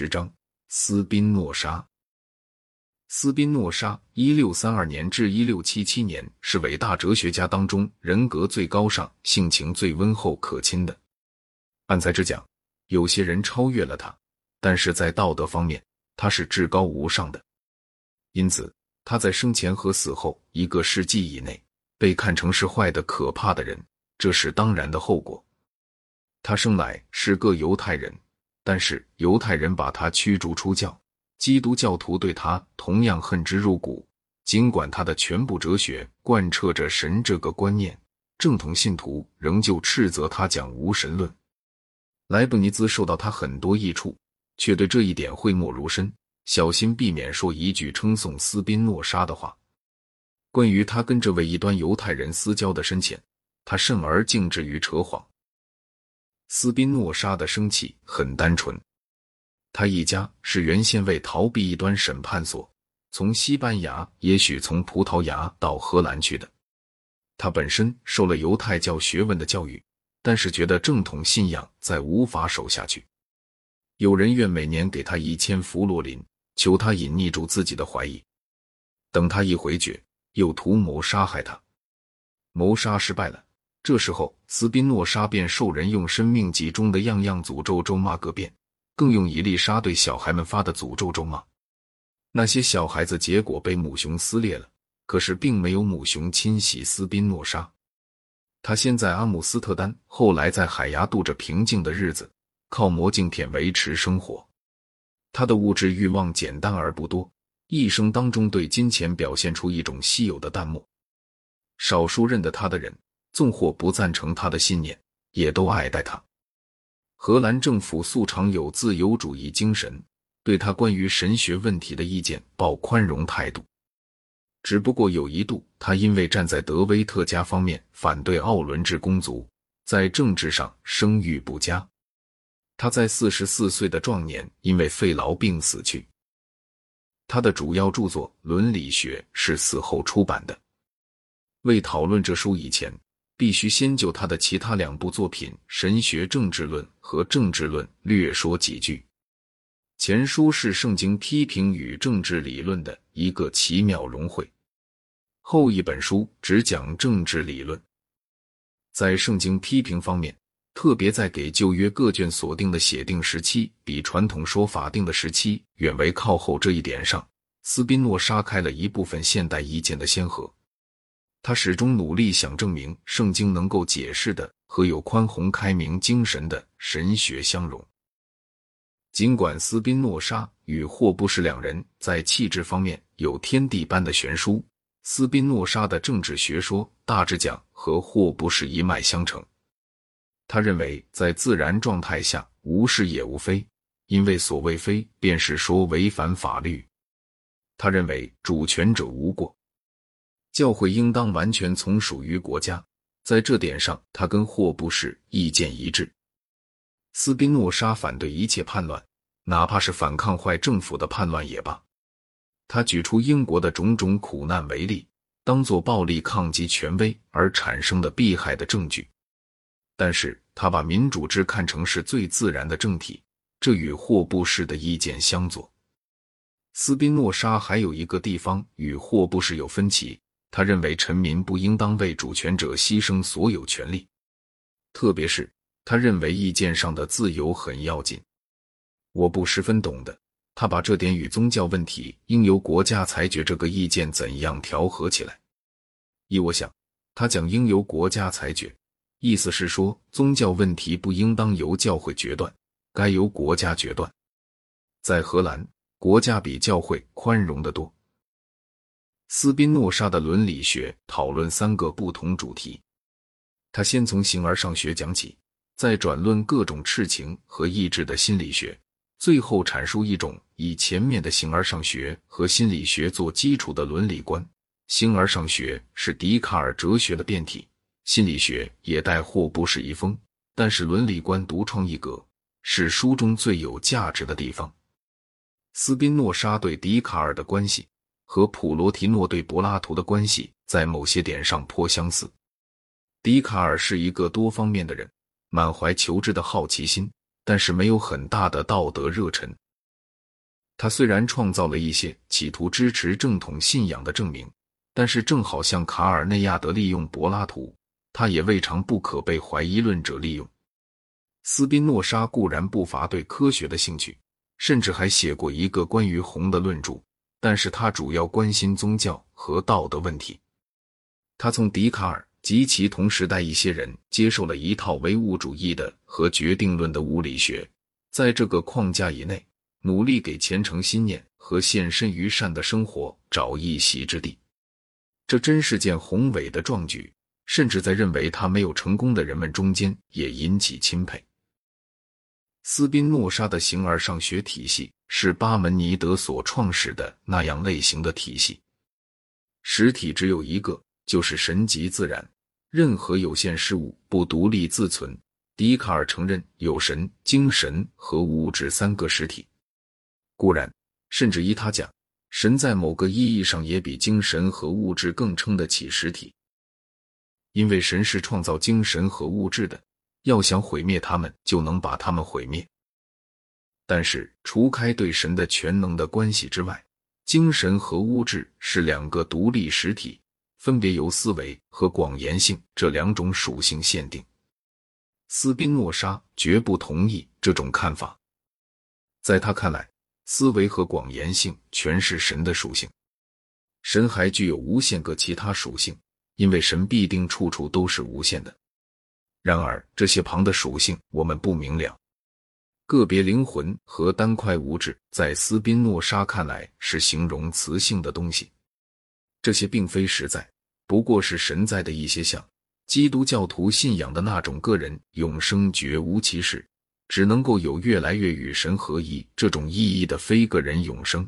十章：斯宾诺莎。斯宾诺莎（一六三二年至一六七七年）是伟大哲学家当中人格最高尚、性情最温厚可亲的。按才之讲，有些人超越了他，但是在道德方面，他是至高无上的。因此，他在生前和死后一个世纪以内被看成是坏的可怕的人，这是当然的后果。他生来是个犹太人。但是犹太人把他驱逐出教，基督教徒对他同样恨之入骨。尽管他的全部哲学贯彻着神这个观念，正统信徒仍旧斥责他讲无神论。莱布尼兹受到他很多益处，却对这一点讳莫如深，小心避免说一句称颂斯宾诺莎的话。关于他跟这位异端犹太人私交的深浅，他甚而敬之于扯谎。斯宾诺莎的生气很单纯，他一家是原先为逃避一端审判所从西班牙，也许从葡萄牙到荷兰去的。他本身受了犹太教学问的教育，但是觉得正统信仰再无法守下去。有人愿每年给他一千弗罗林，求他隐匿住自己的怀疑。等他一回绝，又图谋杀害他，谋杀失败了。这时候，斯宾诺莎便受人用生命集中的样样诅咒咒骂个遍，更用伊丽莎对小孩们发的诅咒咒骂。那些小孩子结果被母熊撕裂了，可是并没有母熊侵袭斯宾诺莎。他先在阿姆斯特丹，后来在海牙度着平静的日子，靠魔镜片维持生活。他的物质欲望简单而不多，一生当中对金钱表现出一种稀有的淡漠。少数认得他的人。纵或不赞成他的信念，也都爱戴他。荷兰政府素常有自由主义精神，对他关于神学问题的意见抱宽容态度。只不过有一度，他因为站在德威特家方面反对奥伦治公族，在政治上声誉不佳。他在四十四岁的壮年因为肺痨病死去。他的主要著作《伦理学》是死后出版的。为讨论这书以前。必须先就他的其他两部作品《神学政治论》和《政治论》略说几句。前书是圣经批评与政治理论的一个奇妙融汇，后一本书只讲政治理论。在圣经批评方面，特别在给旧约各卷所定的写定时期比传统说法定的时期远为靠后这一点上，斯宾诺莎开了一部分现代意见的先河。他始终努力想证明圣经能够解释的和有宽宏开明精神的神学相容。尽管斯宾诺莎与霍布士两人在气质方面有天地般的悬殊，斯宾诺莎的政治学说大致讲和霍布士一脉相承。他认为在自然状态下无是也无非，因为所谓非便是说违反法律。他认为主权者无过。教会应当完全从属于国家，在这点上，他跟霍布士意见一致。斯宾诺莎反对一切叛乱，哪怕是反抗坏政府的叛乱也罢。他举出英国的种种苦难为例，当做暴力抗击权威而产生的弊害的证据。但是他把民主制看成是最自然的政体，这与霍布士的意见相左。斯宾诺莎还有一个地方与霍布士有分歧。他认为臣民不应当为主权者牺牲所有权利，特别是他认为意见上的自由很要紧。我不十分懂得他把这点与宗教问题应由国家裁决这个意见怎样调和起来。依我想，他讲应由国家裁决，意思是说宗教问题不应当由教会决断，该由国家决断。在荷兰，国家比教会宽容得多。斯宾诺莎的伦理学讨论三个不同主题。他先从形而上学讲起，再转论各种赤情和意志的心理学，最后阐述一种以前面的形而上学和心理学做基础的伦理观。形而上学是笛卡尔哲学的变体，心理学也带霍布士遗风，但是伦理观独创一格，是书中最有价值的地方。斯宾诺莎对笛卡尔的关系。和普罗提诺对柏拉图的关系在某些点上颇相似。笛卡尔是一个多方面的人，满怀求知的好奇心，但是没有很大的道德热忱。他虽然创造了一些企图支持正统信仰的证明，但是正好像卡尔内亚德利用柏拉图，他也未尝不可被怀疑论者利用。斯宾诺莎固然不乏对科学的兴趣，甚至还写过一个关于红的论著，但是他主要关心宗教和道德问题。他从笛卡尔及其同时代一些人接受了一套唯物主义的和决定论的物理学，在这个框架以内。努力给虔诚心念和献身于善的生活找一席之地，这真是件宏伟的壮举，甚至在认为他没有成功的人们中间也引起钦佩。斯宾诺莎的形而上学体系是巴门尼德所创始的那样类型的体系，实体只有一个，就是神即自然，任何有限事物不独立自存。笛卡尔承认有神、精神和物质三个实体。固然，甚至依他讲，神在某个意义上也比精神和物质更称得起实体，因为神是创造精神和物质的，要想毁灭他们，就能把他们毁灭。但是，除开对神的全能的关系之外，精神和物质是两个独立实体，分别由思维和广延性这两种属性限定。斯宾诺莎绝不同意这种看法，在他看来。思维和广延性全是神的属性，神还具有无限个其他属性，因为神必定处处都是无限的。然而这些旁的属性我们不明了。个别灵魂和单块物质在斯宾诺莎看来是形容词性的东西，这些并非实在，不过是神在的一些像基督教徒信仰的那种个人永生绝无其事。只能够有越来越与神合一这种意义的非个人永生。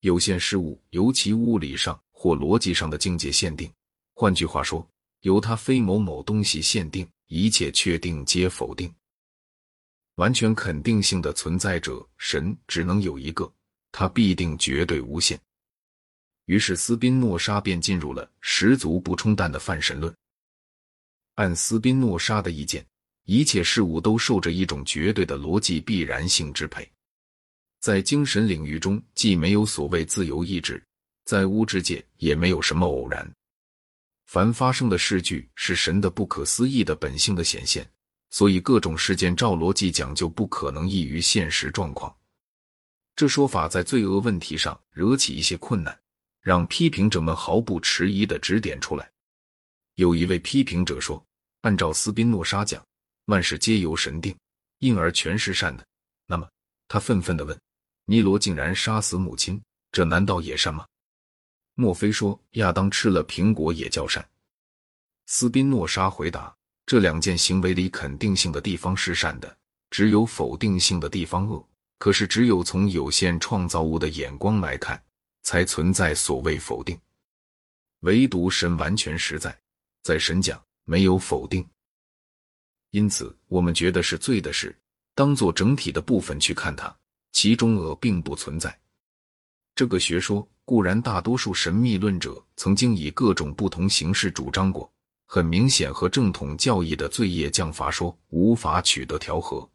有限事物由其物理上或逻辑上的境界限定，换句话说，由它非某某东西限定，一切确定皆否定。完全肯定性的存在者神只能有一个，他必定绝对无限。于是斯宾诺莎便进入了十足不冲淡的泛神论。按斯宾诺莎的意见。一切事物都受着一种绝对的逻辑必然性支配，在精神领域中，既没有所谓自由意志，在物质界也没有什么偶然。凡发生的事具是神的不可思议的本性的显现，所以各种事件照逻辑讲就不可能异于现实状况。这说法在罪恶问题上惹起一些困难，让批评者们毫不迟疑地指点出来。有一位批评者说：“按照斯宾诺莎讲。”万事皆由神定，因而全是善的。那么，他愤愤地问：“尼罗竟然杀死母亲，这难道也善吗？”莫非说亚当吃了苹果也叫善？斯宾诺莎回答：“这两件行为里肯定性的地方是善的，只有否定性的地方恶。可是，只有从有限创造物的眼光来看，才存在所谓否定。唯独神完全实在，在神讲没有否定。”因此，我们觉得是罪的事，当做整体的部分去看它，其中恶并不存在。这个学说固然大多数神秘论者曾经以各种不同形式主张过，很明显和正统教义的罪业降罚说无法取得调和。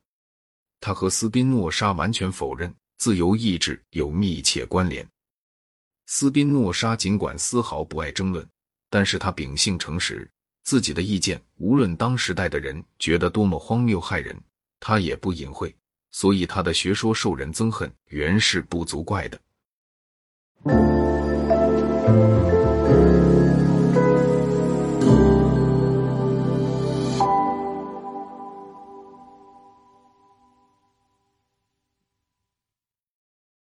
他和斯宾诺莎完全否认自由意志有密切关联。斯宾诺莎尽管丝毫不爱争论，但是他秉性诚实。自己的意见，无论当时代的人觉得多么荒谬骇人，他也不隐晦，所以他的学说受人憎恨，原是不足怪的。